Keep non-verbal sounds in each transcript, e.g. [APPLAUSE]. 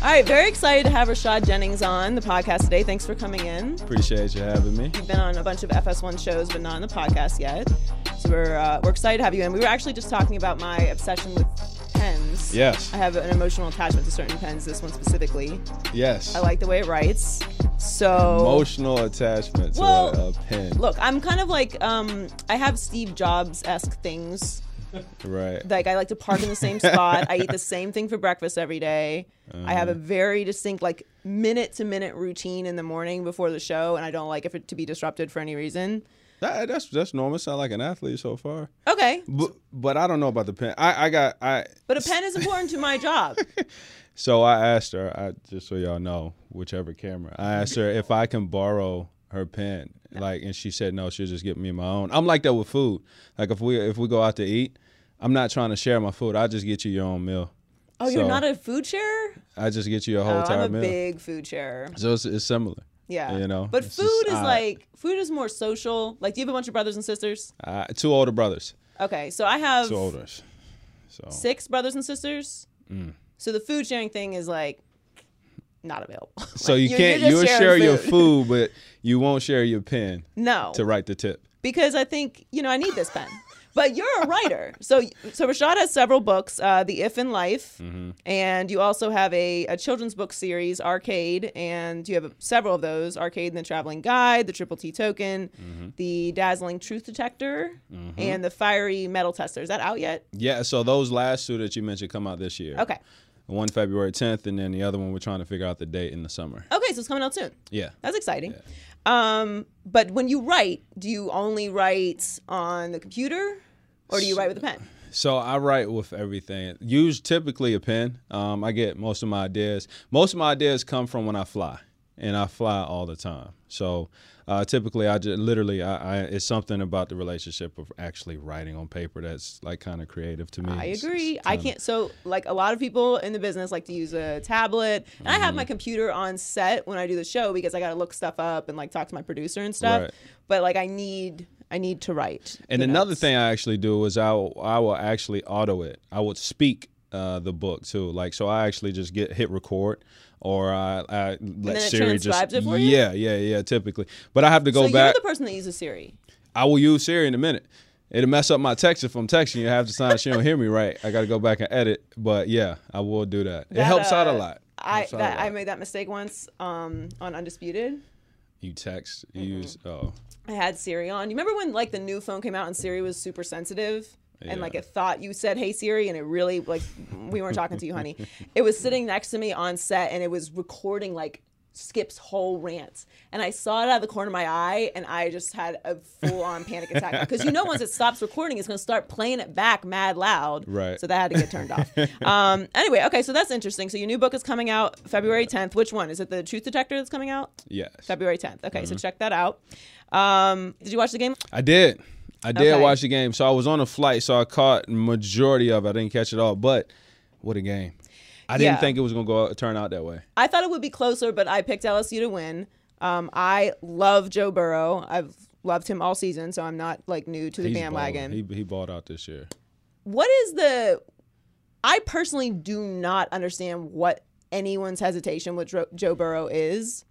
All right, very excited to have Rashad Jennings on the podcast today. Thanks for coming in. Appreciate you having me. You've been on a bunch of FS1 shows, but not on the podcast yet. So we're uh, we're excited to have you in. We were actually just talking about my obsession with pens. Yes. I have an emotional attachment to certain pens. This one specifically. Yes. I like the way it writes. So Emotional attachment to Well, a, a pen. Look, I'm kind of like um, I have Steve Jobs esque things. Right. Like I like to park in the same spot. I eat the [LAUGHS] same thing for breakfast every day. I have a Uh-huh. very distinct like minute to minute routine in the morning before the show, and I don't like it to be disrupted for any reason. That, that's that's normal. Sound like an athlete so far. Okay, But but I don't know about the pen. I I got I. but a pen is important to my job. [LAUGHS] So I asked her. I just so y'all know, whichever camera. I asked her if I can borrow her pen. Like, and she said no. She'll just get me my own. I'm like that with food. Like if we if we go out to eat, I'm not trying to share my food. I just get you your own meal. Oh, you're not a food sharer? I just get you a whole Oh, entire I'm a meal. big food sharer. so it's, it's similar. Yeah, You know, But food is odd. like food is more social. Like, do you have a bunch of brothers and sisters? Uh, two older brothers. Okay, so I have Two older. So six brothers and sisters. Mm. So the food sharing thing is like not available. [LAUGHS] So Like, you can't you're you'll share sharing your food. food, but [LAUGHS] you won't share your pen No, to write the tip. because I think you know I need this pen. But you're a writer, [LAUGHS] so so Rashad has several books, uh, The If in Life, Mm-hmm. and you also have a, a children's book series, Arcade, and you have several of those: Arcade and the Traveling Guide, the Triple T Token, Mm-hmm. the Dazzling Truth Detector, and the Fiery Metal Tester. Is that out yet? Yeah, so those last two that you mentioned come out this year. Okay, One February 10th, and then the other one we're trying to figure out the date in the summer. okay, so it's coming out soon. Yeah. That's exciting. Um, but when you write, do you only write on the computer, or do you write with a pen? So I write with everything. Use typically a pen. Um, I get most of my ideas. Most of my ideas come from when I fly, and I fly all the time. So uh, typically, I just literally, I, I it's something about the relationship of actually writing on paper that's like kind of creative to me. I agree. it's I can't. So, like a lot of people in the business like to use a tablet, and I have Mm-hmm. my computer on set when I do the show because I got to look stuff up and like talk to my producer and stuff. Right. But like, I need, I need to write. And another notes. thing I actually do is I will, I will actually auto it. I would speak uh, the book too. Like so, I actually just get hit record, or I, I let it Siri just it for you? yeah, yeah, yeah. Typically, but I have to go so back. you're the person that uses Siri. I will use Siri in a minute. It'll mess up my text if I'm texting you. I have to sign she don't hear me right. I got to go back and edit. But yeah, I will do that. it That, helps out a uh, lot. I out a that I made that mistake once um, on Undisputed. You text, you Mm-hmm. use oh I had Siri on. You remember when like the new phone came out and Siri was super sensitive? And like Yeah. it thought you said "Hey Siri" and it really like we weren't talking to you, honey. It was sitting next to me on set and it was recording like Skip's whole rant, and I saw it out of the corner of my eye, and I just had a full on panic attack [LAUGHS] because you know once it stops recording, it's gonna start playing it back mad loud. Right. So that had to get turned off. [LAUGHS] Um, anyway, okay, so that's interesting. So your new book is coming out February 10th. Which one is it? The Truth Detector that's coming out yes. February 10th. Okay, Mm-hmm. so check that out. Um, did you watch the game? I did. I did Okay. watch the game. So I was on a flight, so I caught majority of it. I didn't catch it all, but what a game! I didn't think it was gonna go turn out that way. I thought it would be closer, but I picked LSU to win. Um, I love Joe Burrow. I've loved him all season, so I'm not like new to the He's bandwagon. balling. He he balled out this year. what is the? I personally do not understand what anyone's hesitation with Joe Burrow is.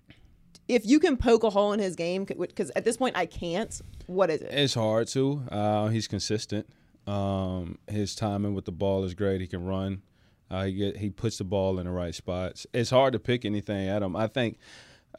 If you can poke a hole in his game, because at this point I can't. What is it? It's hard to. Uh, he's consistent. Um, his timing with the ball is great. He can run. Uh, he get he puts the ball in the right spots. It's hard to pick anything at him. I think.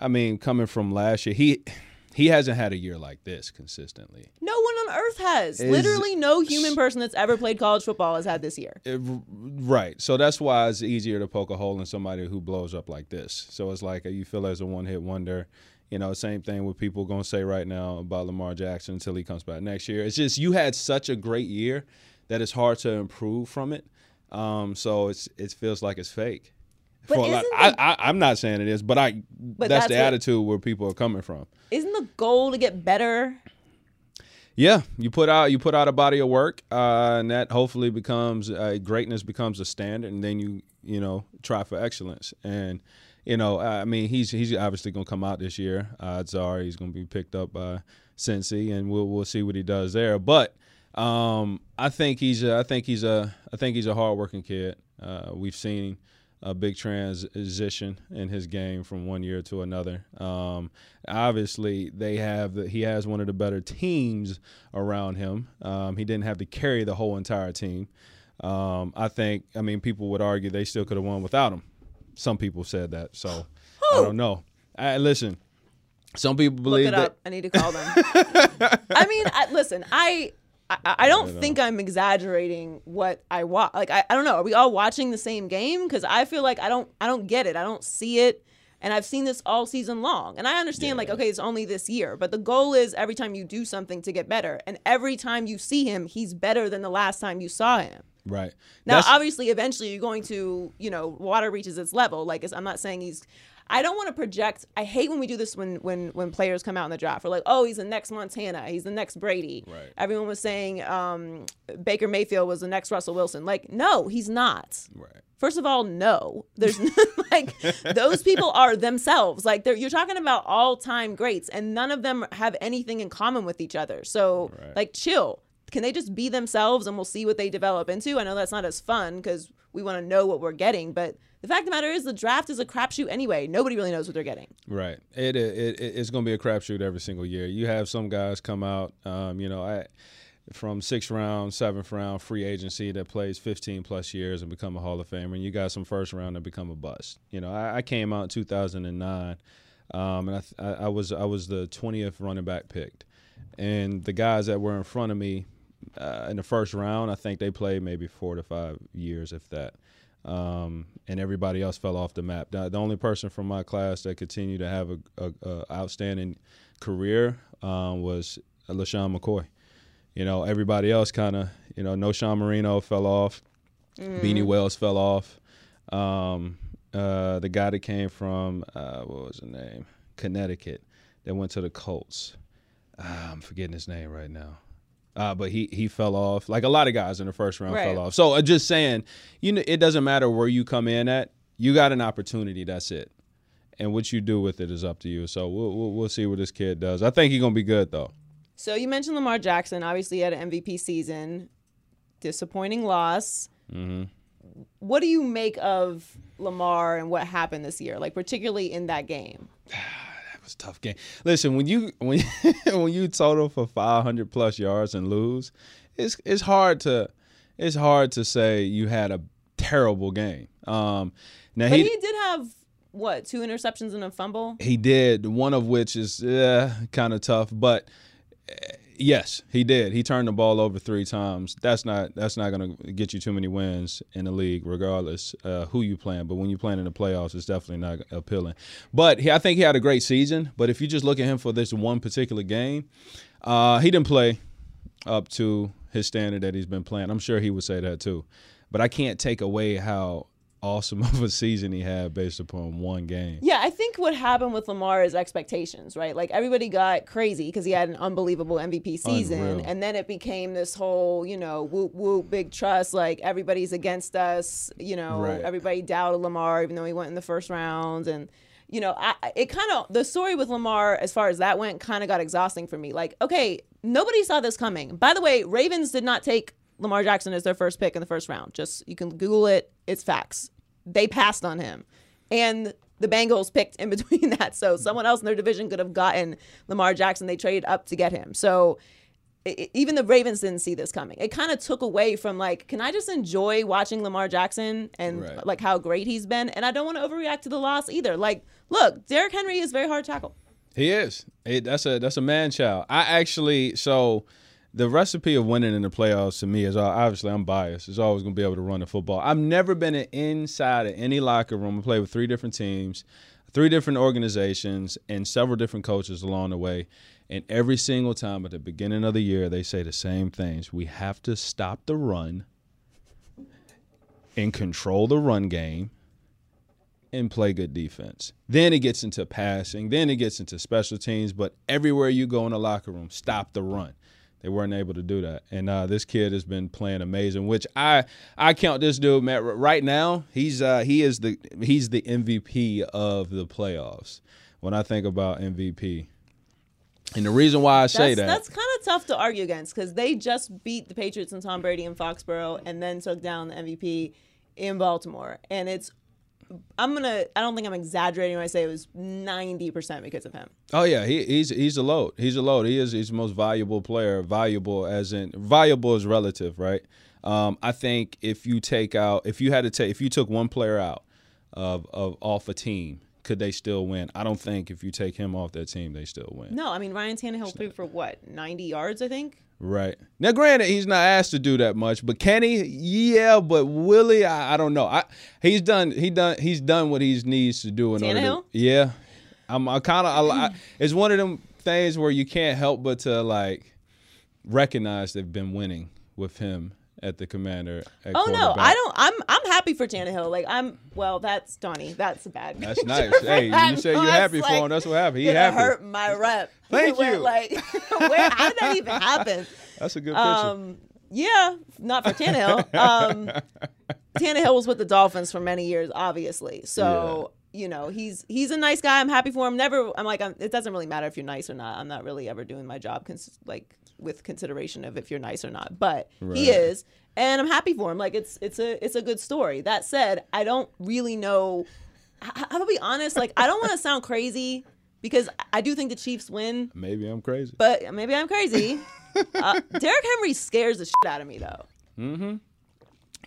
I mean, coming from last year, he he hasn't had a year like this consistently. No one on earth has. Is- Literally, no human person that's ever played college football has had this year. It- right. So that's why it's easier to poke a hole in somebody who blows up like this. So it's like you feel as a one hit wonder. You know, same thing with people going to say right now about Lamar Jackson until he comes back next year. It's just you had such a great year that it's hard to improve from it. Um, so it's it feels like it's fake. But For a lot- isn't I, I'm not saying it is, but I that's, that's the what- attitude where people are coming from. Isn't the goal to get better? Yeah, you put out you put out a body of work, uh, and that hopefully becomes uh, greatness becomes a standard, and then you you know try for excellence. And you know, I mean, he's he's obviously going to come out this year. Odds are he's going to be picked up by Cincy, and we'll we'll see what he does there. But um, I think he's a, I think he's a I think he's a hardworking kid. Uh, we've seen a big transition in his game from one year to another. Um, obviously, they have the, he has one of the better teams around him. Um, he didn't have to carry the whole entire team. Um, I think I mean people would argue they still could have won without him. Some people said that, so I don't know. I, listen, some people Look believe it that. up. I need to call them. [LAUGHS] I mean, I, listen, I, I I don't think I'm exaggerating what I watch. Like I, I don't know. Are we all watching the same game? Because I feel like I don't I don't get it. I don't see it. And I've seen this all season long. And I understand, like, okay, it's only this year. But the goal is every time you do something to get better. And every time you see him, he's better than the last time you saw him. Right. Now, That's- obviously, eventually you're going to, you know, water reaches its level. Like, it's, I'm not saying he's. I don't want to project. I hate when we do this when when when players come out in the draft. We're like, oh, he's the next Montana. He's the next Brady. Right. Everyone was saying um, Baker Mayfield was the next Russell Wilson. Like, no, he's not. Right. First of all, no. There's [LAUGHS] like those people are themselves. Like they're you're talking about all-time greats and none of them have anything in common with each other. So, Right. like chill. Can they just be themselves and we'll see what they develop into? I know that's not as fun cuz we want to know what we're getting, but the fact of the matter is the draft is a crapshoot anyway. Nobody really knows what they're getting. Right. It, it, it it's going to be a crapshoot every single year. You have some guys come out, um, you know, I, from sixth round, seventh round free agency that plays 15 plus years and become a Hall of Famer, and you got some first round that become a bust. You know, I, I came out in 2009, um, and I, I was I was the 20th running back picked, and the guys that were in front of me uh, in the first round, I think they played maybe four to five years, if that. Um, and everybody else fell off the map. The, the only person from my class that continued to have a, a, a outstanding career um, was LeSean McCoy. You know, everybody else kind of, you know, Knowshon Moreno fell off, Beanie Wells fell off. Um, uh, the guy that came from uh, what was his name, Connecticut, that went to the Colts. Ah, I'm forgetting his name right now. Uh, but he he fell off. Like a lot of guys in the first round Right. fell off. So uh, just saying, you know, it doesn't matter where you come in at. You got an opportunity. That's it. And what you do with it is up to you. So we'll we'll, we'll see what this kid does. I think he's gonna be good though. So you mentioned Lamar Jackson. Obviously, he had an MVP season. Disappointing loss. Mm-hmm. What do you make of Lamar and what happened this year? Like particularly in that game. [SIGHS] [SIGHS] Was a tough game. Listen, when you [LAUGHS] when when you total for 500 plus yards and lose, it's it's hard to it's hard to say you had a terrible game. Um, now But he he did have what two interceptions and a fumble. he did one of which is uh, kind of tough, but uh, yes, he did. He turned the ball over three times. That's not that's not going to get you too many wins in the league, regardless uh, who you playing. But when you playing in the playoffs, it's definitely not appealing. But he, I think he had a great season. But if you just look at him for this one particular game, uh, he didn't play up to his standard that he's been playing. I'm sure he would say that too. But I can't take away how awesome [LAUGHS] of a season he had based upon one game. Yeah, I think what happened with Lamar is expectations, right? Like everybody got crazy because he had an unbelievable MVP season, Unreal. and then it became this whole, you know, whoop whoop, big trust. Like everybody's against us. You know, Right. everybody doubted Lamar, even though he went in the first round, and you know, I, it kind of the story with Lamar as far as that went kind of got exhausting for me. Like, okay, nobody saw this coming. By the way, Ravens did not take Lamar Jackson is their first pick in the first round. Just you can Google it; it's facts. They passed on him, and the Bengals picked in [LAUGHS] between that. So someone else in their division could have gotten Lamar Jackson. They traded up to get him. So even the Ravens didn't see this coming. It kind of took away from like, can I just enjoy watching Lamar Jackson and Right. like how great he's been? And I don't want to overreact to the loss either. Like, look, Derrick Henry is very hard to tackle. He is. It, that's a that's a man child. I actually so the recipe of winning in the playoffs to me is obviously I'm biased. Is always going to be able to run the football. I've never been an inside of any locker room. I played with three different teams, three different organizations, and several different coaches along the way. And every single time at the beginning of the year, they say the same things. We have to stop the run and control the run game and play good defense. Then it gets into passing, then it gets into special teams, but everywhere you go in the locker room, stop the run. They weren't able to do that, and uh, this kid has been playing amazing. Which I I count this dude, Matt. Right now, he's uh, he is the he's the MVP of the playoffs. When I think about MVP, and the reason why I say that's, that That's kind of tough to argue against because they just beat the Patriots and Tom Brady in Foxborough and then took down the MVP in Baltimore. And it's, I'm to, I don't think I'm exaggerating when I say it was 90% because of him. Oh yeah, he, he's he's a load. He's a load. He is he's the most valuable player. Valuable as in valuable is relative, right? Um, I think if you take out if you had to take if you took one player out of of off a team, could they still win? I don't think if you take him off that team, they still win. No, I mean, Ryan Tannehill threw for what, 90 yards, I think? Right. Now, granted, he's not asked to do that much, but can he? Yeah, but will he? I, I don't know. I he's done he done he's done what he needs to do in order Tannehill? to. Yeah, I'm I kind of I, it's one of them things where you can't help but to like recognize they've been winning with him at the commander. At Oh no. I don't. I'm I'm happy for Tannehill. Like I'm. Well, that's Donnie. That's a bad. That's nice. Hey, you [LAUGHS] say you're happy for like, him. That's what happened. He happy. hurt my rep. [LAUGHS] Thank Where, you. Like, [LAUGHS] where? How did that even happen? That's a good picture. Um, yeah, not for Tannehill. Um, Tannehill was with the Dolphins for many years, obviously. So you know he's he's a nice guy. I'm happy for him. Never. I'm like I'm, it doesn't really matter if you're nice or not. I'm not really ever doing my job cons- like with consideration of if you're nice or not. But he is, and I'm happy for him. Like it's it's a it's a good story. That said, I don't really know. I, I'll be honest. Like I don't want to [LAUGHS] sound crazy because I do think the Chiefs win. Maybe I'm crazy. But maybe I'm crazy. [LAUGHS] uh, Derrick Henry scares the shit out of me though. Mm-hmm.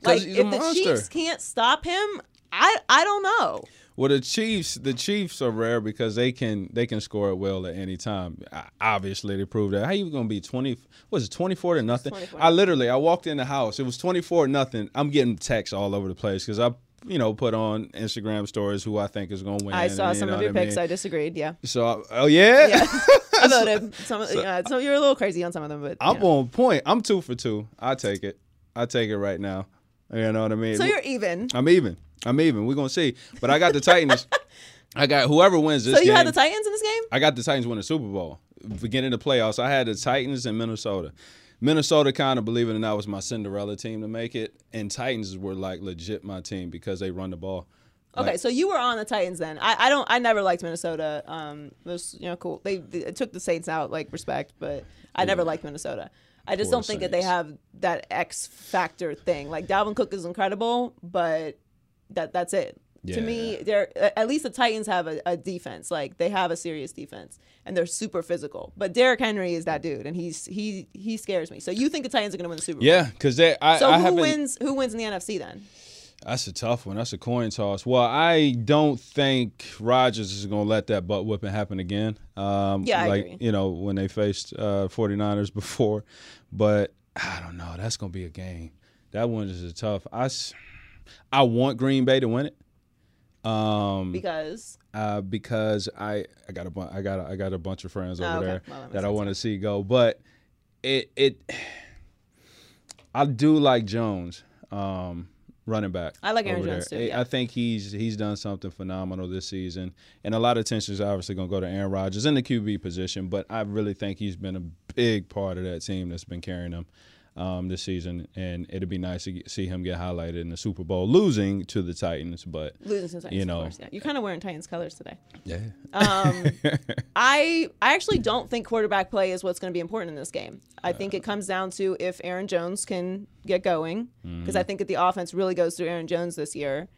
Like if the. Chiefs can't stop him, I I don't know. Well, the Chiefs, the Chiefs are rare because they can they can score it well at any time. I- Obviously, they proved that. How you gonna be twenty? Was it twenty four to nothing? 24. I literally, I walked in the house. It was twenty four nothing. I'm getting texts all over the place because I, you know, put on Instagram stories who I think is gonna win. I saw and some of what your I picks. mean? I disagreed. Yeah, So, I- oh yeah, yeah. [LAUGHS] I voted. Some, yeah, so you're a little crazy on some of them, but I'm know. on point. I'm two for two. I take it. I take it right now. You know what I mean? so you're even. I'm even. I'm even. We're gonna see. But I got the Titans. I got whoever wins this So you game. had the Titans in this game? I got the Titans win the Super Bowl. Beginning the playoffs, I had the Titans and Minnesota. Minnesota kind of, believe it or not, was my Cinderella team to make it, and Titans were like legit my team because they run the ball. Okay, Like, so you were on the Titans then. I, I don't. I never liked Minnesota. Um, it was you know cool. They, they took the Saints out like respect, but I never liked Minnesota. I just Poor don't think that they have that X factor thing. Like Dalvin Cook is incredible, but that that's it. To me, Yeah. they're at least the Titans have a, a defense. Like they have a serious defense, and they're super physical. But Derrick Henry is that dude, and he's he he scares me. So you think the Titans are going to win the Super Bowl? yeah, because they. I, So I who haven't. wins? Who wins in the NFC then? That's a tough one. That's a coin toss. Well, I don't think Rodgers is going to let that butt whipping happen again. Um, Yeah, I like agree. you know when they faced uh, 49ers before, but I don't know. That's going to be a game. That one is a tough. I, I want Green Bay to win it. Um, Because uh, because I I got a bu- I got a, I got a bunch of friends over Oh, okay. there Well, that that I want to see go, but it it I do like Jones, um, running back. I like Aaron Jones, there. too, yeah. I think he's he's done something phenomenal this season, and a lot of attention is obviously going to go to Aaron Rodgers in the QB position, but I really think he's been a big part of that team that's been carrying them. Um, this season, and it'd be nice to see him get highlighted in the Super Bowl, losing to the Titans. But losing to the Titans, You of know. course, yeah. You're kind of wearing Titans colors today. yeah, Um, [LAUGHS] I I actually don't think quarterback play is what's going to be important in this game. I think it comes down to if Aaron Jones can get going, because I think that the offense really goes through Aaron Jones this year,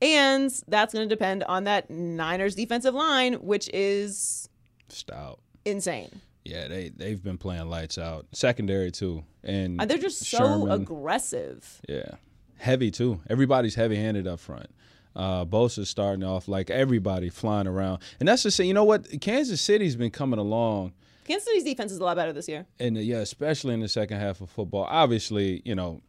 and that's going to depend on that Niners defensive line, which is stout. insane. Yeah, they they've been playing lights out. Secondary too, and And they're just so Sherman, aggressive. Yeah, heavy too. Everybody's heavy-handed up front. Uh, Bosa's starting off like everybody flying around, and that's thing. You know what? Kansas City's been coming along, Kansas City's defense is a lot better this year. and yeah, especially in the second half of football. Obviously, you know,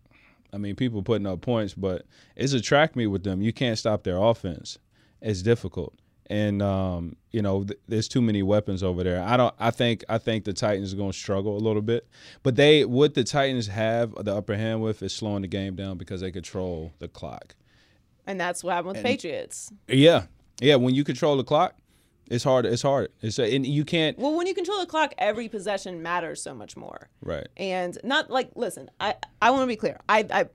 I mean, people putting up points, but it's a track meet with them. You can't stop their offense. It's difficult. And um, you know, th- there's too many weapons over there. I don't. I think. I think the Titans are going to struggle a little bit, but they what the Titans have the upper hand with is slowing the game down because they control the clock. And that's what happened with Patriots. Yeah, yeah. When you control the clock, it's hard. It's hard. It's a, and you can't. Well, when you control the clock, every possession matters so much more. Right. And not like listen, I I want to be clear. I I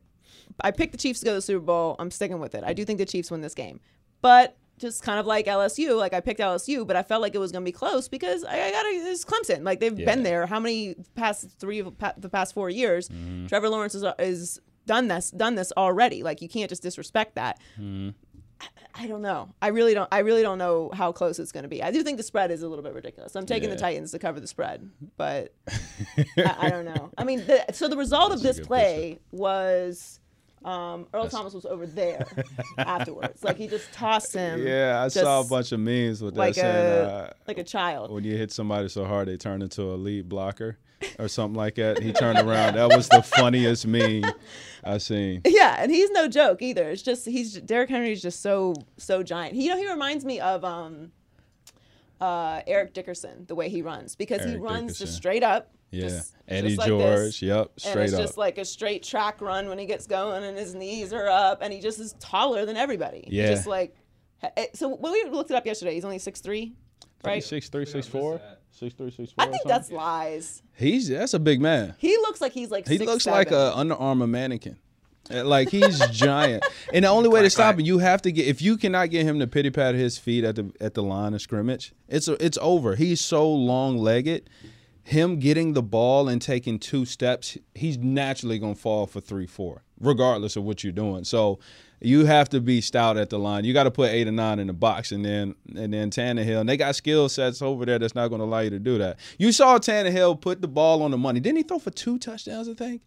I picked the Chiefs to go to the Super Bowl. I'm sticking with it. I do think the Chiefs win this game. But just kind of like LSU, like I picked LSU, but I felt like it was going to be close because I, I got it's Clemson. Like they've been there. How many past three of pa- the past four years? Trevor Lawrence is, is done this done this already. Like you can't just disrespect that. I, I don't know. I really don't. I really don't know how close it's going to be. I do think the spread is a little bit ridiculous. I'm taking the Titans to cover the spread, but [LAUGHS] I, I don't know. I mean, the, so the result of this play was um, Earl Thomas was over there [LAUGHS] afterwards. Like he just tossed him. Yeah, I saw a bunch of memes with that like saying a uh, like a child. when you hit somebody so hard they turn into a lead blocker or something like that. He turned around. That was the funniest meme I've seen. [LAUGHS] Yeah, and he's no joke either. It's just he's Derrick Henry is just so so giant. He, you know, he reminds me of um, uh, Eric Dickerson the way he runs because he runs Dickerson. just straight up. Yeah, just- Eddie just like George. this. Yep, and it's up. just like a straight track run when he gets going and his knees are up and he just is taller than everybody. He Yeah. just like eh, so when we looked it up yesterday, he's only six three, right? Six three, six four, six three, six four. I think that's lies. he's that's a big man. He looks like he's like He six, looks like seven. a Under Armour mannequin. Uh, Like he's [LAUGHS] giant, and the only way to stop him, you have to get. If you cannot get him to pity pat his feet at the at the line of scrimmage, it's it's over. He's so long legged. Him getting the ball and taking two steps, he's naturally gonna fall for three, four, regardless of what you're doing. So you have to be stout at the line. You got to put eight or nine in the box, and then and then Tannehill. And they got skill sets over there that's not going to allow you to do that. You saw Tannehill put the ball on the money. Didn't he throw for two touchdowns? I think.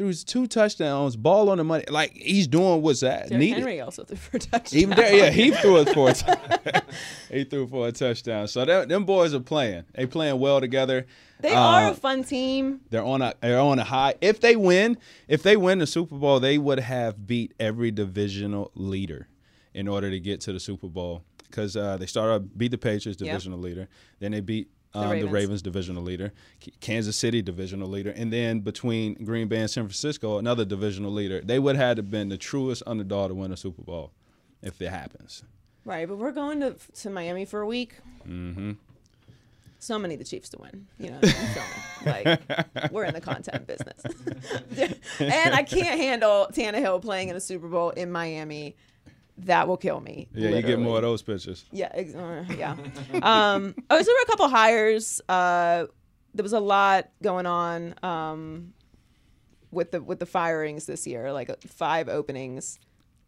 Threw two touchdowns, ball on the money. Like he's doing what's that Derrick needed. Henry also threw for a touchdown. Even there, yeah, he threw it for a touchdown. [LAUGHS] [LAUGHS] he threw for a touchdown. So that, them boys are playing. They playing well together. They Uh, are a fun team. they're on a they're on a high. If they win, if they win the Super Bowl, they would have beat every divisional leader in order to get to the Super Bowl. Because uh, they started beat the Patriots Yep. divisional leader, then they beat um, the, Ravens. Ravens. divisional leader, Kansas City divisional leader, and then between Green Bay and San Francisco, another divisional leader. They would have had been the truest underdog to win a Super Bowl if it happens. Right, but we're going to to Miami for a week. Mm-hmm. So many the Chiefs to win. You know, so [LAUGHS] like we're in the content business, [LAUGHS] and I can't handle Tannehill playing in a Super Bowl in Miami. That will kill me. Yeah, you get more of those pictures. Yeah, ex- uh, yeah. um, oh, so there were a couple hires. Uh, there was a lot going on um, with the with the firings this year, like uh, five openings.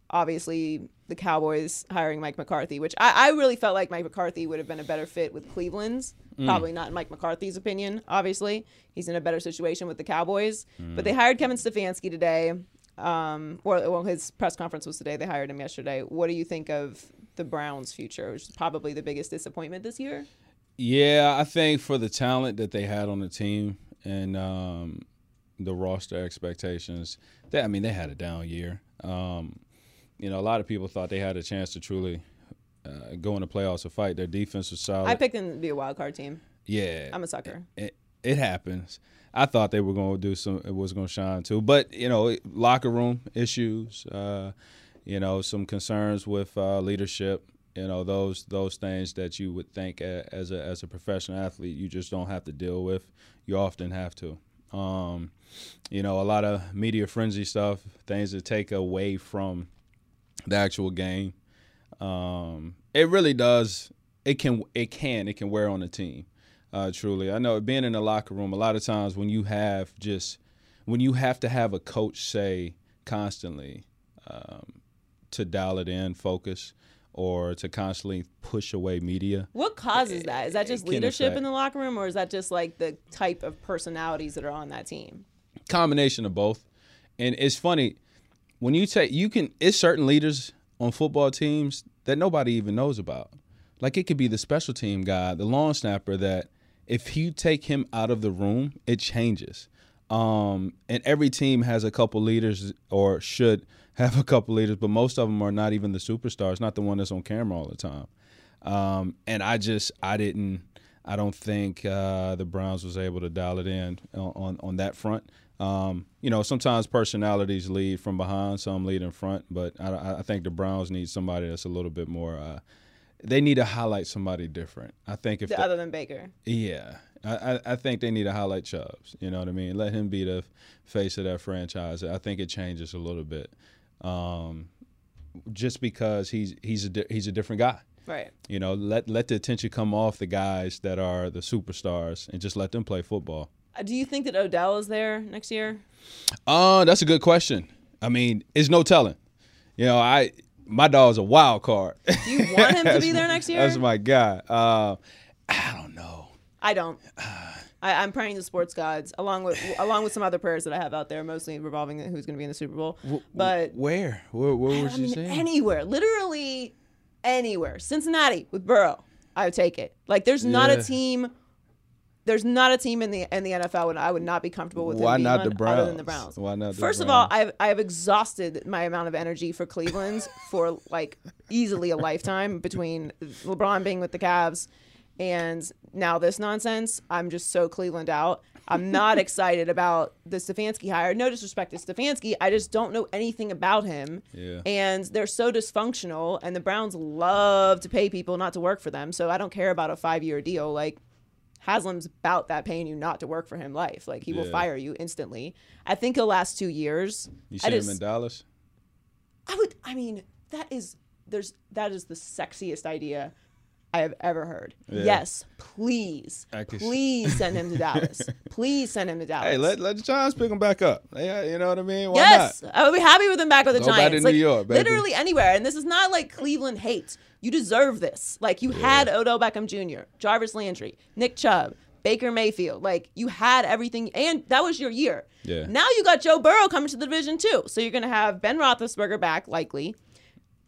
Obviously, the Cowboys hiring Mike McCarthy, which I, I really felt like Mike McCarthy would have been a better fit with Cleveland's. Probably not in Mike McCarthy's opinion. Obviously, he's in a better situation with the Cowboys. But they hired Kevin Stefanski today. Um, or well, his press conference was today. They hired him yesterday. What do you think of the Browns' future, which is probably the biggest disappointment this year? Yeah, I think for the talent that they had on the team and um, the roster expectations, they, I mean, they had a down year. Um, you know, a lot of people thought they had a chance to truly uh, go in the playoffs or fight. Their defense was solid. I picked them to be a wild card team. yeah, I'm a sucker. it, it happens. I thought they were going to do some. It was going to shine too, but you know, locker room issues. Uh, you know, some concerns with uh, leadership. You know, those those things that you would think as a as a professional athlete you just don't have to deal with. You often have to. Um, you know, a lot of media frenzy stuff, things that take away from the actual game. Um, it really does. It can. It can. It can wear on the team. Uh, truly, I know being in the locker room. A lot of times when you have just when you have to have a coach say constantly um, to dial it in, focus, or to constantly push away media. What causes that? Is that just leadership affect- in the locker room, or is that just like the type of personalities that are on that team? combination of both. And it's funny when you take you can it's certain leaders on football teams that nobody even knows about. Like it could be the special team guy, the long snapper that if you take him out of the room, it changes. Um, and every team has a couple leaders or should [LAUGHS] have a couple leaders, but most of them are not even the superstars, not the one that's on camera all the time. Um, and I just I didn't I don't think uh, the Browns was able to dial it in on on, on that front. Um, you know, sometimes personalities lead from behind, some lead in front, but I, I think the Browns need somebody that's a little bit more. Uh, they need to highlight somebody different. I think if The- the- other than Baker. yeah, I, I, I think they need to highlight Chubbs. You know what I mean? Let him be the face of that franchise. I think it changes a little bit, um, just because he's he's a di- he's a different guy. Right. You know, let let the attention come off the guys that are the superstars and just let them play football. Uh, Do you think that Odell is there next year? Uh, that's a good question. I mean, it's no telling. You know, I my dog's a wild card. Do you want him to [LAUGHS] be there next year? That's my guy. Uh, I don't know. I don't. I, I'm praying to sports gods along with along with some other prayers that I have out there, mostly revolving who's going to be in the Super Bowl. But Where? Where, where was you saying? anywhere, literally anywhere. Cincinnati with Burrow, I would take it. Like, there's not Yeah. a team. There's not a team in the in the NFL and I would not be comfortable with. Why not the Other than the Browns? Browns. Why not the First of all, I've I've exhausted my amount of energy for Cleveland [LAUGHS] for like easily a lifetime between LeBron being with the Cavs and now this nonsense. I'm just so Cleveland out. I'm not [LAUGHS] excited about the Stefanski hire. No disrespect to Stefanski. I just don't know anything about him. Yeah. And they're so dysfunctional, and the Browns love to pay people not to work for them. So I don't care about a five year deal. Like, Haslam's about that paying you not to work for him life. Like, he will fire you instantly. I think he'll last two years. You see him in Dallas? I would. I mean, that is there's that is the sexiest idea I have ever heard. Yeah. Yes, please, I can s- please [LAUGHS] send him to Dallas. please send him to Dallas. Hey, let let the Giants pick him back up. Yeah, uh, you know what I mean? Why yes, not? I would be happy with him back with the Go back Giants. to New York, baby. literally anywhere. And this is not like Cleveland hate. You deserve this. Like you had Odell Beckham Jr., Jarvis Landry, Nick Chubb, Baker Mayfield. Like you had everything, and that was your year. Yeah. Now you got Joe Burrow coming to the division too. So you're gonna have Ben Roethlisberger back likely,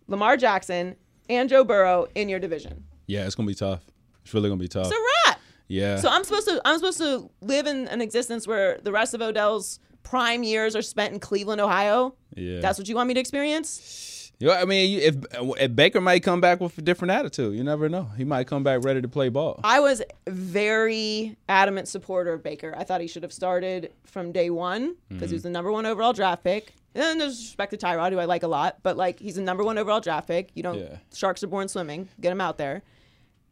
Lamar Jackson, and Joe Burrow in your division. Yeah, it's gonna be tough. It's really gonna be tough. It's a wrap. yeah. So I'm supposed to I'm supposed to live in an existence where the rest of Odell's prime years are spent in Cleveland, Ohio. yeah. That's what you want me to experience? You know, I mean, if, if Baker might come back with a different attitude, you never know. He might come back ready to play ball. I was very adamant supporter of Baker. I thought he should have started from day one because he was the number one overall draft pick. And there's respect to Tyrod, who I like a lot, but like he's the number one overall draft pick. You don't Yeah. sharks are born swimming. Get him out there.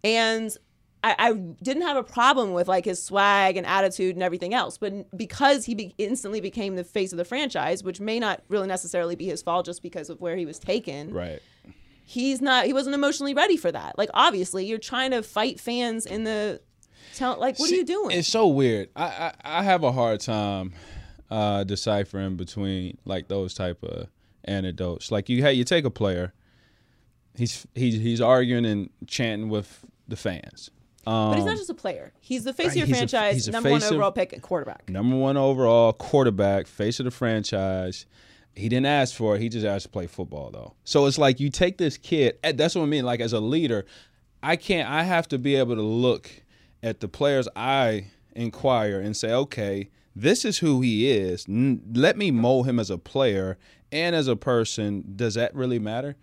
And I, I didn't have a problem with like his swag and attitude and everything else, but because he be- instantly became the face of the franchise, which may not really necessarily be his fault, just because of where he was taken Right. he's not he wasn't emotionally ready for that like obviously you're trying to fight fans in the tell like what are you doing It's so weird. I, I, I have a hard time uh, deciphering between like those type of anecdotes. Like you, hey, you take a player, he's he's he's arguing and chanting with the fans. Um, but he's not just a player he's the face of your he's franchise a number one of- overall pick at quarterback number one overall quarterback, face of the franchise. He didn't ask for it. He just asked to play football, though. So it's like you take this kid. eh, That's what I mean. Like as a leader, I can't. I have to be able to look at the players I inquire and say, okay, this is who he is. Let me mold him as a player and as a person. Does that really matter?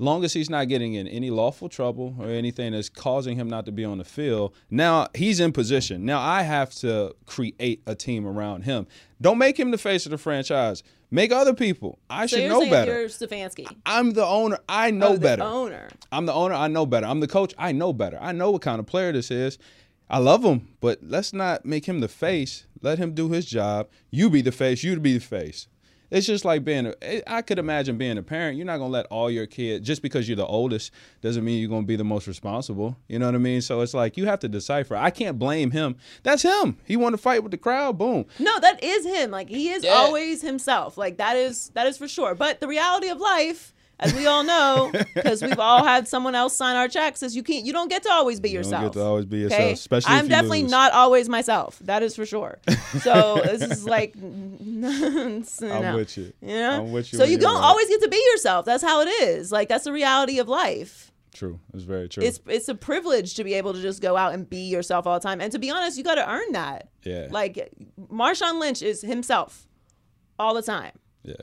Long as he's not getting in any lawful trouble or anything that's causing him not to be on the field, now he's in position. Now I have to create a team around him. Don't make him the face of the franchise. Make other people. I so should you're know better. You're Stefanski. I'm the owner. I know oh, the better. owner I'm the owner. I know better. I'm the coach. I know better. I know what kind of player this is. I love him, but let's not make him the face. Let him do his job. You be the face. You to be the face. It's just like being. A, I could imagine being a parent. You're not gonna let all your kids just because you're the oldest doesn't mean you're gonna be the most responsible. You know what I mean? So it's like you have to decipher. I can't blame him. That's him. He wanted to fight with the crowd. Boom. no that is him like he is Yeah. always himself like that is that is for sure but the reality of life as we all know [LAUGHS] because we've all had someone else sign our checks Says you can't you don't get to always be don't get yourself to always be yourself, okay? especially i'm you definitely lose. not always myself that is for sure so [LAUGHS] this is like I'm with you. you know? I'm with you so you don't right. always get to be yourself that's how it is like that's the reality of life True. It's very true. it's it's a privilege to be able to just go out and be yourself all the time and to be honest you got to earn that Yeah. like marshawn lynch is himself all the time yeah.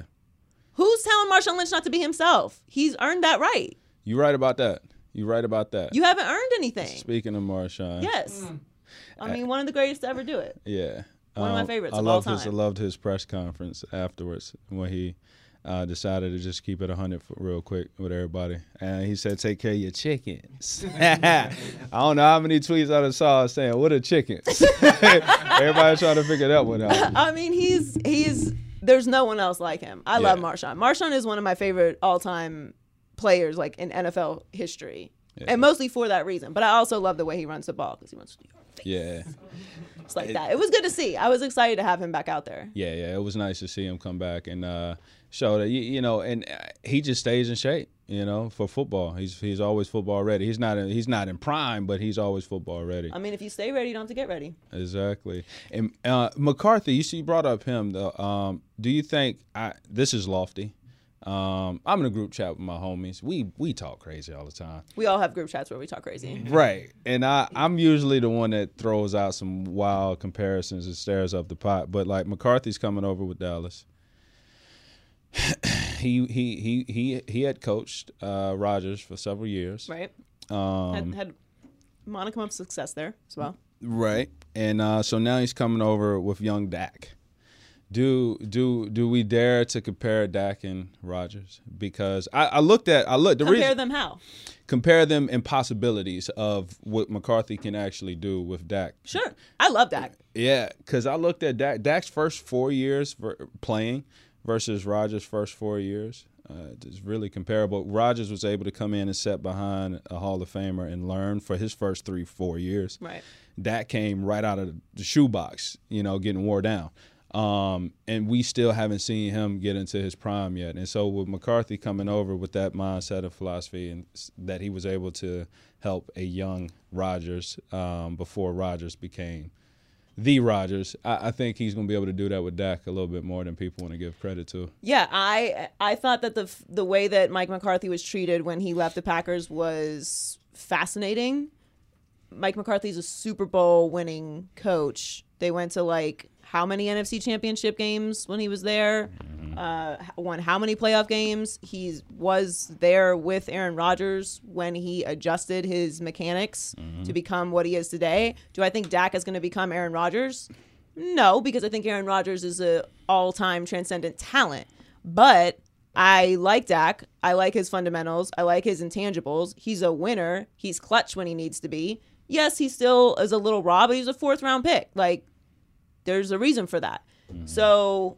Who's telling Marshawn Lynch not to be himself? He's earned that right. You're right about that. You're right about that. You haven't earned anything. Speaking of Marshawn, Yes. I mean, one of the greatest to ever do it. yeah, One of my Um, favorites I of all loved his. I loved his press conference afterwards when he uh, decided to just keep it hundred real quick with everybody, and he said, "Take care of your chickens." [LAUGHS] I don't know how many tweets I done saw saying, "What are chickens?" [LAUGHS] Everybody's trying to figure that one out. [LAUGHS] I mean, he's he's there's no one else like him. I love Yeah. Marshawn. Marshawn is one of my favorite all time players, like in NFL history, and mostly for that reason. But I also love the way he runs the ball because he runs Yeah. it's like that. It was good to see. I was excited to have him back out there. Yeah, yeah, it was nice to see him come back and uh, show that you, you know, and uh, he just stays in shape, you know, for football. He's he's always football ready. He's not in, he's not in prime, but he's always football ready. I mean, if you stay ready, you don't have to get ready. Exactly. And uh, McCarthy, you see, you brought up him though. Um, do you think I, this is lofty? Um, I'm in a group chat with my homies. We we talk crazy all the time. We all have group chats where we talk crazy. [LAUGHS] Right. And I, I'm usually the one that throws out some wild comparisons and stares up the pot. But like McCarthy's coming over with Dallas. [CLEARS THROAT] he he he he he had coached uh, Rodgers for several years. Right? Um, had, had modicum of success there as well. Right. And uh, so now he's coming over with young Dak. Do do do we dare to compare Dak and Rodgers? Because I, I looked at I looked the Compare reason them how? compare them in possibilities of what McCarthy can actually do with Dak. Sure. I love Dak. Yeah, because I looked at Dak, Dak's first four years for playing versus Rodgers' first four years. Uh, it's really comparable. Rodgers was able to come in and set behind a Hall of Famer and learn for his first three, four years. Right. Dak came right out of the shoebox, you know, getting wore down. Um, and we still haven't seen him get into his prime yet. And so with McCarthy coming over with that mindset and philosophy, and that he was able to help a young Rodgers um, before Rodgers became the Rodgers, I, I think he's going to be able to do that with Dak a little bit more than people want to give credit to. Yeah, I I thought that the the way that Mike McCarthy was treated when he left the Packers was fascinating. Mike McCarthy's a Super Bowl winning coach. They went to like how many NFC Championship games when he was there? Mm-hmm. Uh, won how many playoff games? He was there with Aaron Rodgers when he adjusted his mechanics to become what he is today. Do I think Dak is going to become Aaron Rodgers? No, because I think Aaron Rodgers is a all-time transcendent talent. But I like Dak. I like his fundamentals. I like his intangibles. He's a winner. He's clutch when he needs to be. Yes, he still is a little raw, but he's a fourth round pick. Like, there's a reason for that. So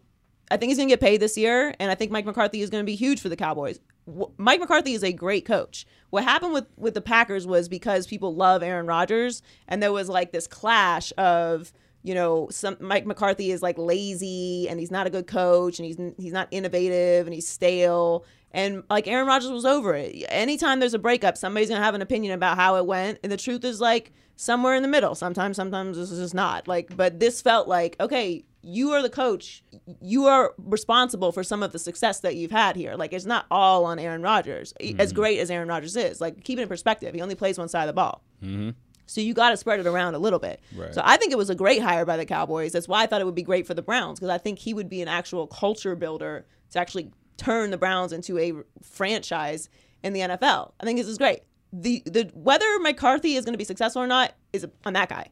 I think he's going to get paid this year, and I think Mike McCarthy is going to be huge for the Cowboys. W- Mike McCarthy is a great coach. What happened with with the Packers was because people love Aaron Rodgers, and there was like this clash of you know some Mike McCarthy is like lazy and he's not a good coach and he's he's not innovative and he's stale and like Aaron Rodgers was over it. Anytime there's a breakup, somebody's gonna have an opinion about how it went, and the truth is like somewhere in the middle. Sometimes, sometimes this is just not like. But this felt like okay, you are the coach. You are responsible for some of the success that you've had here. Like it's not all on Aaron Rodgers. As hmm. great as Aaron Rodgers is, like keep it in perspective. He only plays one side of the ball. Mm-hmm. So you got to spread it around a little bit. Right. So I think it was a great hire by the Cowboys. That's why I thought it would be great for the Browns because I think he would be an actual culture builder to actually turn the Browns into a franchise in the NFL. I think this is great. The the whether McCarthy is going to be successful or not is on that guy.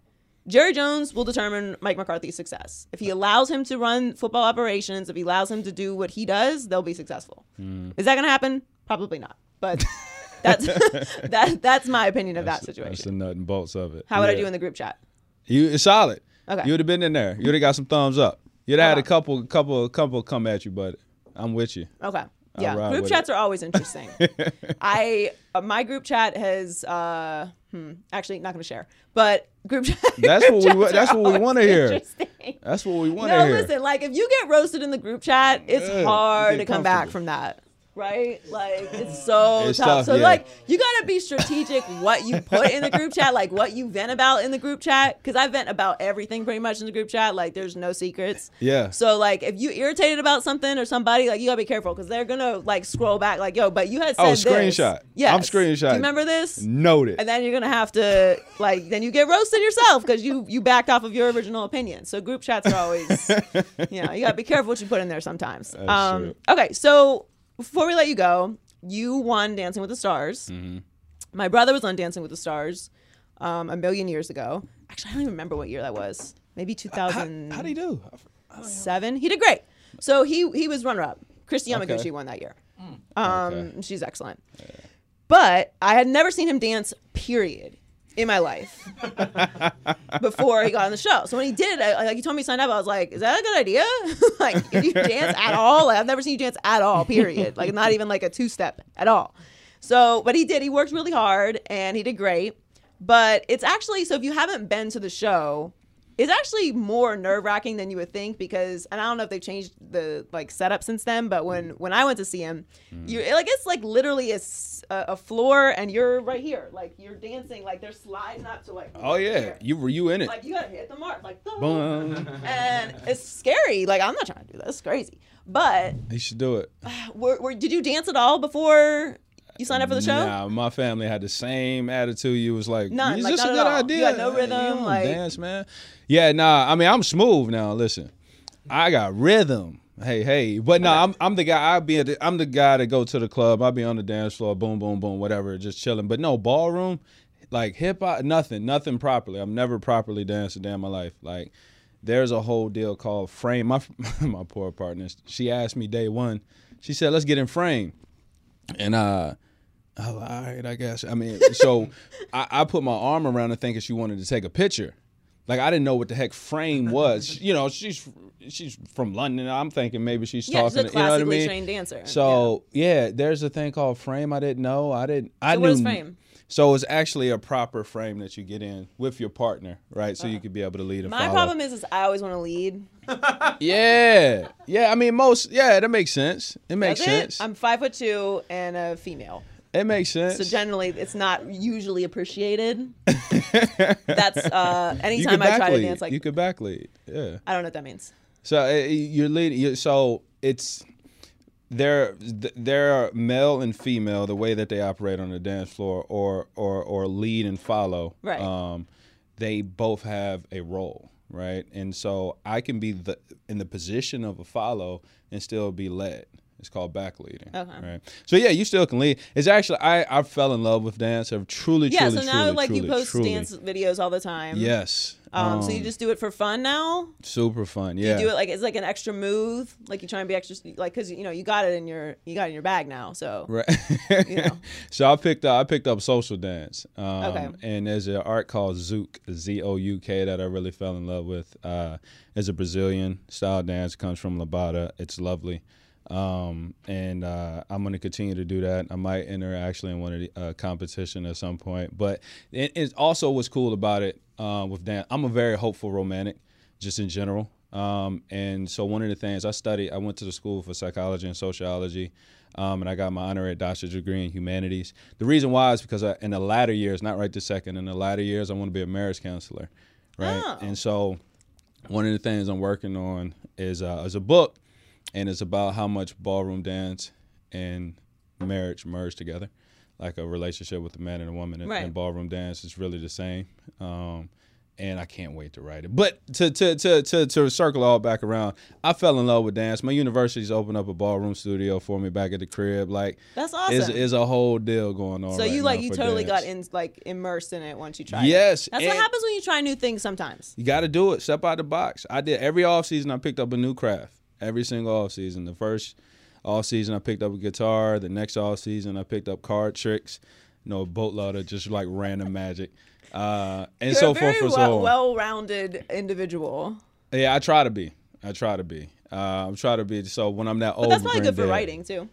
Jerry Jones will determine Mike McCarthy's success. If he allows him to run football operations, if he allows him to do what he does, they'll be successful. Hmm. Is that going to happen? Probably not. But [LAUGHS] that's [LAUGHS] that that's my opinion of that situation. That's the nut and bolts of it. How would I do in the group chat? You it's solid. Okay. You would have been in there. You would have got some thumbs up. You'd have had a couple, couple, couple come at you, but I'm with you. Okay. Yeah, ride group chats it. are always interesting. [LAUGHS] I uh, my group chat has uh hmm, actually not going to share, but group [LAUGHS] chat. That's what we that's what we wanna hear. That's what we want to No, hear. No, listen, like if you get roasted in the group chat, it's Yeah, hard to come back from that. Right? Like it's so It's tough. tough, So yeah. like you gotta be strategic what you put in the group chat, like what you vent about in the group chat. Cause I vent about everything pretty much in the group chat. Like there's no secrets. Yeah. So like if you irritated about something or somebody, like you gotta be careful because they're gonna like scroll back like, yo, but you had said Oh, screenshot. Yeah. I'm screenshot. Do you remember this? Noted. And then you're gonna have to like then you get roasted yourself because you you backed off of your original opinion. So group chats are always [LAUGHS] you know, you gotta be careful what you put in there sometimes. um true. okay, so before we let you go, you won Dancing with the Stars. Mm-hmm. My brother was on Dancing with the Stars um, a million years ago. Actually, I don't even remember what year that was. Maybe 2007. How do you do? Seven. He did great. So he he was runner up. Kristi Yamaguchi Okay. won that year. Um, Okay. She's excellent. But I had never seen him dance, period, in my life [LAUGHS] before he got on the show. So when he did it, I, like he told me to sign up, I was like, "Is that a good idea? [LAUGHS] like, can you dance at all? Like, I've never seen you dance at all, period. Like, not even like a two step at all." So, but he did. He worked really hard and he did great. But it's actually so if you haven't been to the show, it's actually more nerve wracking than you would think because, and I don't know if they've changed the like setup since then. But when mm. when I went to see him, mm. you like it's like literally a, a floor and you're right here, like you're dancing, like they're sliding up to like. Oh yeah, here. you were you in it? Like you gotta hit the mark, like Boom. [LAUGHS] and it's scary. Like I'm not trying to do that. It's crazy. But You should do it. [SIGHS] were, were, did you dance at all before you signed up for the show? Nah, my family had the same attitude. You was like, None, is like, this not a good idea? no rhythm, you like- dance, man. Yeah, nah. I mean, I'm smooth now. Listen, I got rhythm. Hey, hey, but no, I'm I'm the guy. I be at the, I'm the guy that go to the club. I be on the dance floor, boom, boom, boom, whatever, just chilling. But no ballroom, like hip hop, nothing, nothing properly. I've never properly danced a day in my life. Like there's a whole deal called frame. My [LAUGHS] my poor partner, she asked me day one. She said, "Let's get in frame," and uh. Oh, all right, I guess. I mean, so [LAUGHS] I, I put my arm around her thinking she wanted to take a picture. Like I didn't know what the heck frame [LAUGHS] was. You know, she's she's from London. I'm thinking maybe she's Yeah, she's talking. a to, you know what I classically mean? trained dancer. So yeah. there's a thing called frame. I didn't know. I didn't. I So knew. what is frame? So it's actually a proper frame that you get in with your partner, right? So you could be able to lead and Uh-huh. My follow. problem is, is I always want to lead. [LAUGHS] Yeah, yeah. I mean, most. Yeah, that makes sense. It makes That's sense. it. I'm five foot two and a female. It makes sense. So generally, it's not usually appreciated. [LAUGHS] That's uh, anytime I try to dance like you could backlead. Yeah. I don't know what that means. So uh, you're leading. You, so it's they're they're male and female the way that they operate on the dance floor, or or or lead and follow. Right. Um, they both have a role, right? And so I can be the in the position of a follow and still be led. It's called back leading. Okay. Right. So yeah, you still can lead. It's actually I I fell in love with dance. I've truly, Yeah. truly, so now, truly, like truly, you post truly. dance videos all the time. Yes. Um, so you just do it for fun now. super fun. Yeah. You do it like it's like an extra move. Like you try and be extra, like because you know you got it in your you got it in your bag now. So Right. You know. [LAUGHS] so I picked up I picked up social dance. Um, Okay. And there's an art called Zouk Z O U K that I really fell in love with. Uh, it's a Brazilian style dance. Comes from Lambada. It's lovely. Um, and uh, I'm going to continue to do that. I might enter actually in one of the uh, competition at some point. But it, it also what's cool about it uh, with Dan. I'm a very hopeful romantic, just in general. Um, and so one of the things I studied, I went to the school for psychology and sociology, um, and I got my honorary doctorate degree in humanities. The reason why is because I, in the latter years, not right this second, in the latter years, I want to be a marriage counselor, right? Oh. And so one of the things I'm working on is uh, is a book, and it's about how much ballroom dance and marriage merge together, like a relationship with a man and a woman. And, Right. and ballroom dance is really the same. Um, and I can't wait to write it. But to to to to to circle all back around, I fell in love with dance. My university's opened up a ballroom studio for me back at the crib. Like That's awesome. is a whole deal going on. so right you like you totally dance. got in like immersed in it once you tried. It. Yes, it. that's what happens when you try new things sometimes. You got to do it. Step out of the box. I did every off season. I picked up a new craft. Every single off season. The first off season, I picked up a guitar. The next off season, I picked up card tricks. You know, a boatload of just like random magic, uh, and You're so a forth and so well, on. well-rounded individual. yeah, I try to be. I try to be. Uh, I'm trying to be. So when I'm that old, that's probably good for writing too.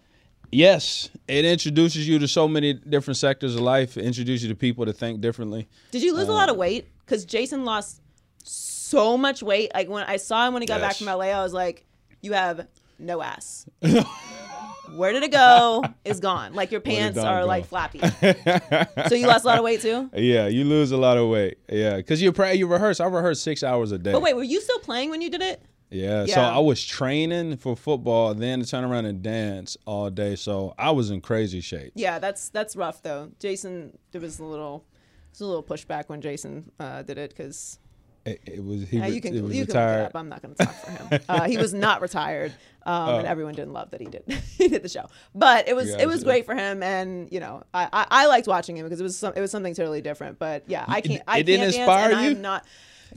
Yes, it introduces you to so many different sectors of life. It introduces you to people to think differently. Did you lose a Uh, lot of weight? Because Jason lost so much weight. Like when I saw him when he got back from LA, I was like, "You have no ass. [LAUGHS] Where did it go? Is gone. Like your pants are go? like flappy." [LAUGHS] so you lost a lot of weight too. Yeah, you lose a lot of weight. Yeah, because you you rehearse. I rehearse six hours a day. But wait, were you still playing when you did it? Yeah, so I was training for football, then to turn around and dance all day. So I was in crazy shape. Yeah, that's that's rough though. Jason, there was a little, there was a little pushback when Jason uh, did it because It, it was he Yeah, you can was you can retired. up. I'm not going to talk for him. Uh, he was not retired, [LAUGHS] um, Oh. and everyone didn't love that he did [LAUGHS] he did the show. But it was it was great for him, and you know I, I, I liked watching him because it was some, it was something totally different. But yeah, I can't. I it didn't can't inspire dance, you? I'm not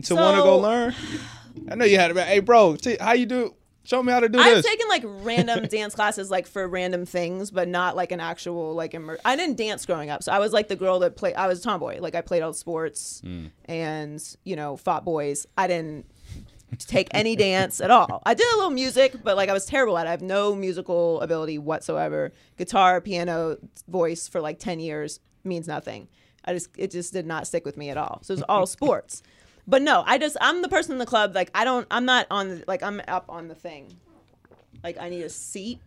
to want to go learn. I know you had it. Hey, bro, t- how you do? Show me how to do this. I've taken like random [LAUGHS] dance classes like for random things, but not like an actual like immer- I didn't dance growing up, so I was like the girl that played. I was a tomboy, like I played all sports Mm. and you know fought boys. I didn't take any dance at all. I did a little music, but like I was terrible at it. I have no musical ability whatsoever. Guitar, piano, voice for like ten years means nothing. I just it just did not stick with me at all. So it was all [LAUGHS] sports. But no, I just I'm the person in the club like I don't I'm not on the, like I'm up on the thing. Like I need a seat.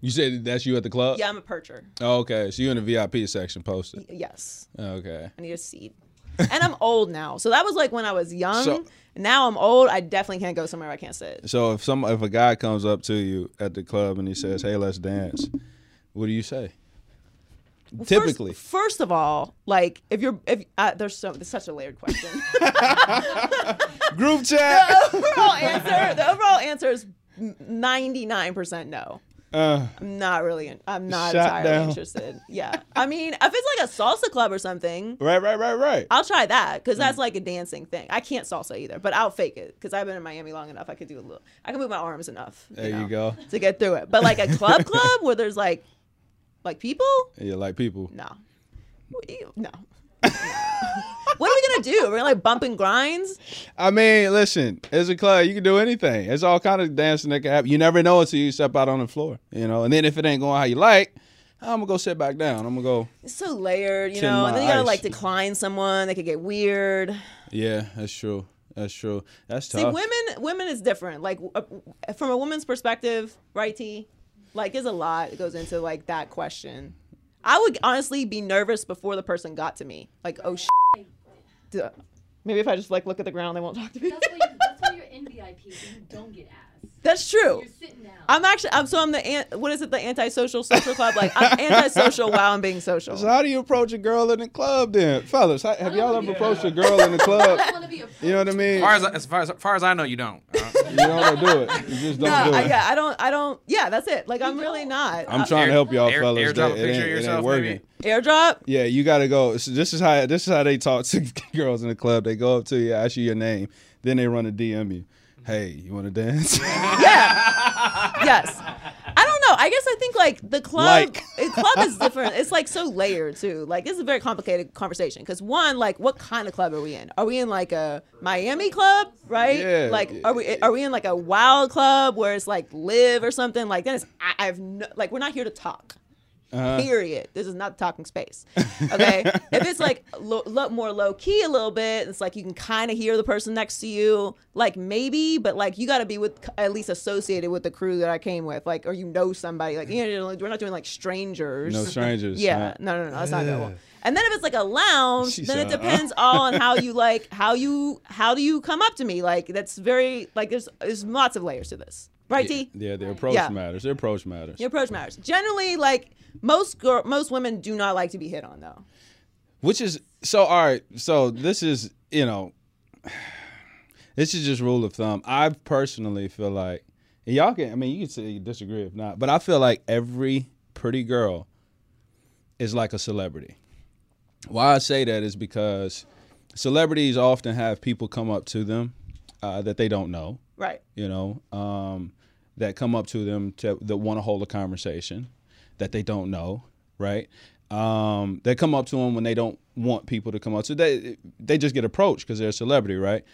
you said that's you at the club. Yeah, I'm a percher. Oh, okay, so you in the VIP section posted. Yes, oh, Okay. I need a seat. and I'm old now, so that was like when I was young. So- now I'm old. I definitely can't go somewhere I can't sit. So if some if a guy comes up to you at the club and he says, "Hey, let's dance," what do you say? Typically, First, first of all, like if you're if uh, there's so there's such a layered question. [LAUGHS] group [LAUGHS] chat. overall answer the overall answer is 99% no. Uh, I'm not really. I'm not entirely down. interested. Yeah, I mean, if it's like a salsa club or something, right, right, right, right. I'll try that because Mm. that's like a dancing thing. I can't salsa either, but I'll fake it because I've been in Miami long enough. I could do a little. I can move my arms enough. There you know, go. To get through it, but like a club [LAUGHS] club where there's like, like people, Yeah, like people. no, no. [LAUGHS] what are we gonna do? We're gonna like bumping grinds. I mean, listen, it's a club. You can do anything. It's all kind of dancing that can happen. You never know until you step out on the floor, you know. And then if it ain't going how you like, I'm gonna go sit back down. I'm gonna go. It's so layered, you know. And then you gotta ice. like decline someone. They could get weird. Yeah, that's true. That's true. That's tough. See, women, women is different. Like uh, from a woman's perspective, right? T, like there's a lot that goes into like that question. I would honestly be nervous before the person got to me. Like, oh, sh- maybe if I just like look at the ground, they won't talk to me. In VIP, so you don't get ass. That's true. You're sitting down. I'm actually, I'm so I'm the an, what is it? The antisocial social club. Like I'm [LAUGHS] antisocial while I'm being social. So how do you approach a girl in the club then, fellas? how- Have y'all ever approached a girl in the [LAUGHS] club? I want to be a You know what I mean? As far as, as far as, far as I know, you don't. Uh, [LAUGHS] You don't do it. You just don't No, do I, it. yeah, I don't, I don't. Yeah, that's it. Like I'm really not. I'm trying to help y'all air- fellas. airdrop that a it picture ain't, of it ain't yourself, working. maybe? airdrop. Yeah, you gotta go. So this is how this is how they talk to girls in the club. They go up to you, ask you your name, then they run a DM you. Hey, you want to dance? [LAUGHS] [LAUGHS] Yeah. yes. I don't know. I guess I think like the club, Like. [LAUGHS] club is different. It's like so layered too. Like this is a very complicated conversation because one, like, what kind of club are we in? Are we in like a Miami club, right? Yeah. Like, are we are we in like a wild club where it's like live or something? Like then it's I, I've no, like we're not here to talk. Uh-huh. Period. This is not the talking space. Okay. [LAUGHS] if it's like lo- lo- more low key a little bit, it's like you can kind of hear the person next to you. Like maybe, but like you got to be with at least associated with the crew that I came with, like or you know somebody. Like you know, we're not doing like strangers. no strangers. [LAUGHS] Yeah. huh? No, no, no. That's not good. One. And then if it's like a lounge, She then it said, uh. depends [LAUGHS] all on how you like how you how do you come up to me. Like that's very like there's there's lots of layers to this. Right, T? Yeah, the approach Yeah. matters. The approach matters. Your approach matters. Generally, like most girl, most women do not like to be hit on though. Which is so all right. So this is you know, [SIGHS] this is just rule of thumb. I personally feel like and y'all can. I mean, you can say you disagree if not, but I feel like every pretty girl is like a celebrity. Why I say that is because celebrities often have people come up to them uh, that they don't know. Right. you know, um, that come up to them to, that want to hold a conversation that they don't know, right? Um, they come up to them when they don't want people to come up to. They they just get approached because they're a celebrity, right?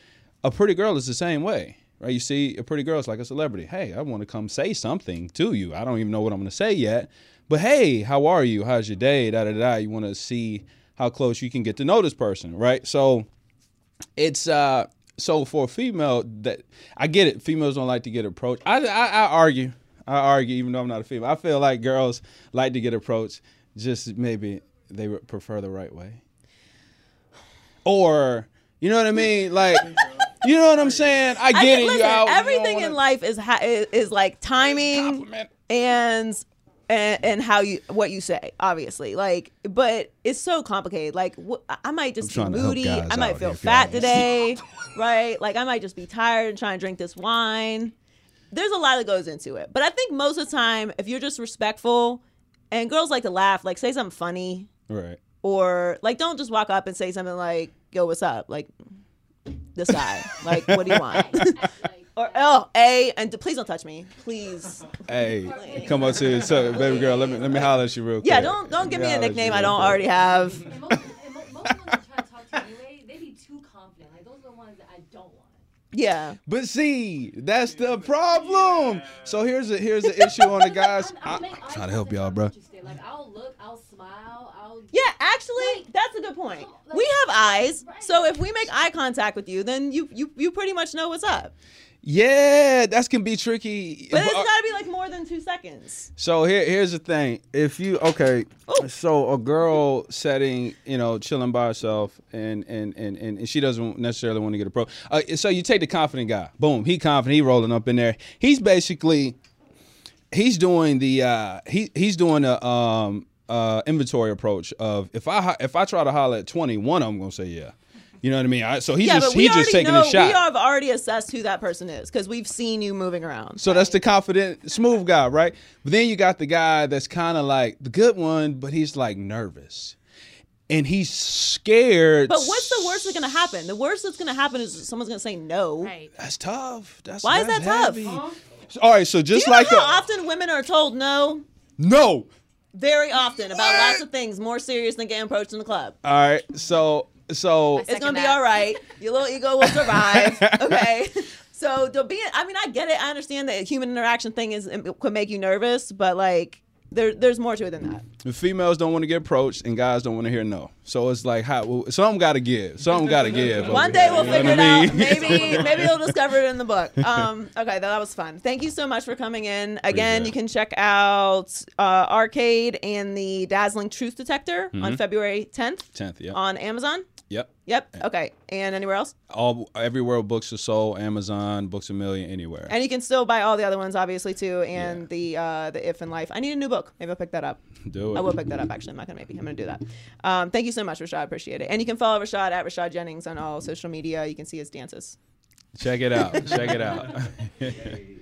A pretty girl is the same way, right? You see, a pretty girl is like a celebrity. Hey, I want to come say something to you. I don't even know what I'm going to say yet, but hey, how are you? How's your day? Da da da. You want to see how close you can get to know this person, right? So it's uh so for a female that I get it. Females don't like to get approached. I, I I argue. I argue, even though I'm not a female. I feel like girls like to get approached. Just maybe they would prefer the right way, or you know what I mean. Like, [LAUGHS] you know what I'm saying. I I get it. listen, you out, everything don't in wanna- life is ha- is, is like timing and and, and how you what you say, obviously. Like, but it's so complicated. Like, wh- I might just be trying to moody. I might feel here, if you're fat honest. today, [LAUGHS] right? Like, I might just be tired and try and drink this wine. There's a lot that goes into it, but I think most of the time, if you're just respectful, and girls like to laugh, like say something funny, Right. or like don't just walk up and say something like, "Yo, what's up?" Like this guy, like, what do you want? [LAUGHS] Like, or oh, a and d- please don't touch me, please. Hey, come up to so baby girl. Let me let me holler at you real quick. Yeah, don't don't give me a Holler at you nickname I real don't quick. already have. and most, and mo- most of the ones that try to talk to you anyway, they be too confident. Like those are the ones that I don't want. Yeah. But see, that's the problem. So here's a here's the issue on the [LAUGHS] guys. I'm, I'll I, make eye trying to help y'all, bro. Like I'll look, I'll smile, I'll Yeah, actually, that's a good point. We have eyes, so if we make eye contact with you, then you you you pretty much know what's up. Yeah, that can be tricky. But it's But- got to be like more than two seconds. So here, here's the thing. If you okay, Oh. so a girl setting, you know, chilling by herself, and and and and, and she doesn't necessarily want to get approached. Uh, so you take the confident guy. Boom, he confident. He rolling up in there. He's basically, he's doing the uh, he he's doing a um uh inventory approach of if I if I try to holler at twenty, one of them gonna say yeah. You know what I mean? I, so he's yeah, just but we he's already just taking know a shot. we have already assessed who that person is because we've seen you moving around. So that's the confident, smooth guy, right? But then you got the guy that's kind of like the good one, but he's like nervous. And he's scared. But what's the worst that's gonna happen? The worst that's gonna happen is someone's gonna say no. Right. That's tough. That's Why is that's that tough? heavy. All right, so Do just you know like how a, often women are told no? no. Very often about lots of things more serious than getting approached in the club. All right, so so It's gonna be all right. Your little ego will [LAUGHS] survive. okay. [LAUGHS] So to be, I mean, I get it. I understand that human interaction thing is it could make you nervous, but like there, there's more to it than that. the females don't want to get approached, and guys don't want to hear no. So it's like, how, well, something got to give. Something got to [LAUGHS] give. One day here, we'll you figure it what I out. Maybe, maybe we'll discover it in the book. Um, okay, that was fun. Thank you so much for coming in. Again, Appreciate you can check out uh, Arcade and the Dazzling Truth Detector on February 10th 10th, yeah. on Amazon. Yep. Yep. Okay. And anywhere else? All everywhere books are sold, Amazon, Books a Million, anywhere. And you can still buy all the other ones, obviously, too, and Yeah. the uh, the If in Life. I need a new book. Maybe I'll pick that up. Do it. I will pick that up. Actually, I'm not gonna maybe. I'm gonna do that. Um, thank you so much, Rashad. Appreciate it. And you can follow Rashad at Rashad Jennings on all social media. You can see his dances. Check it out. Check it out. [LAUGHS]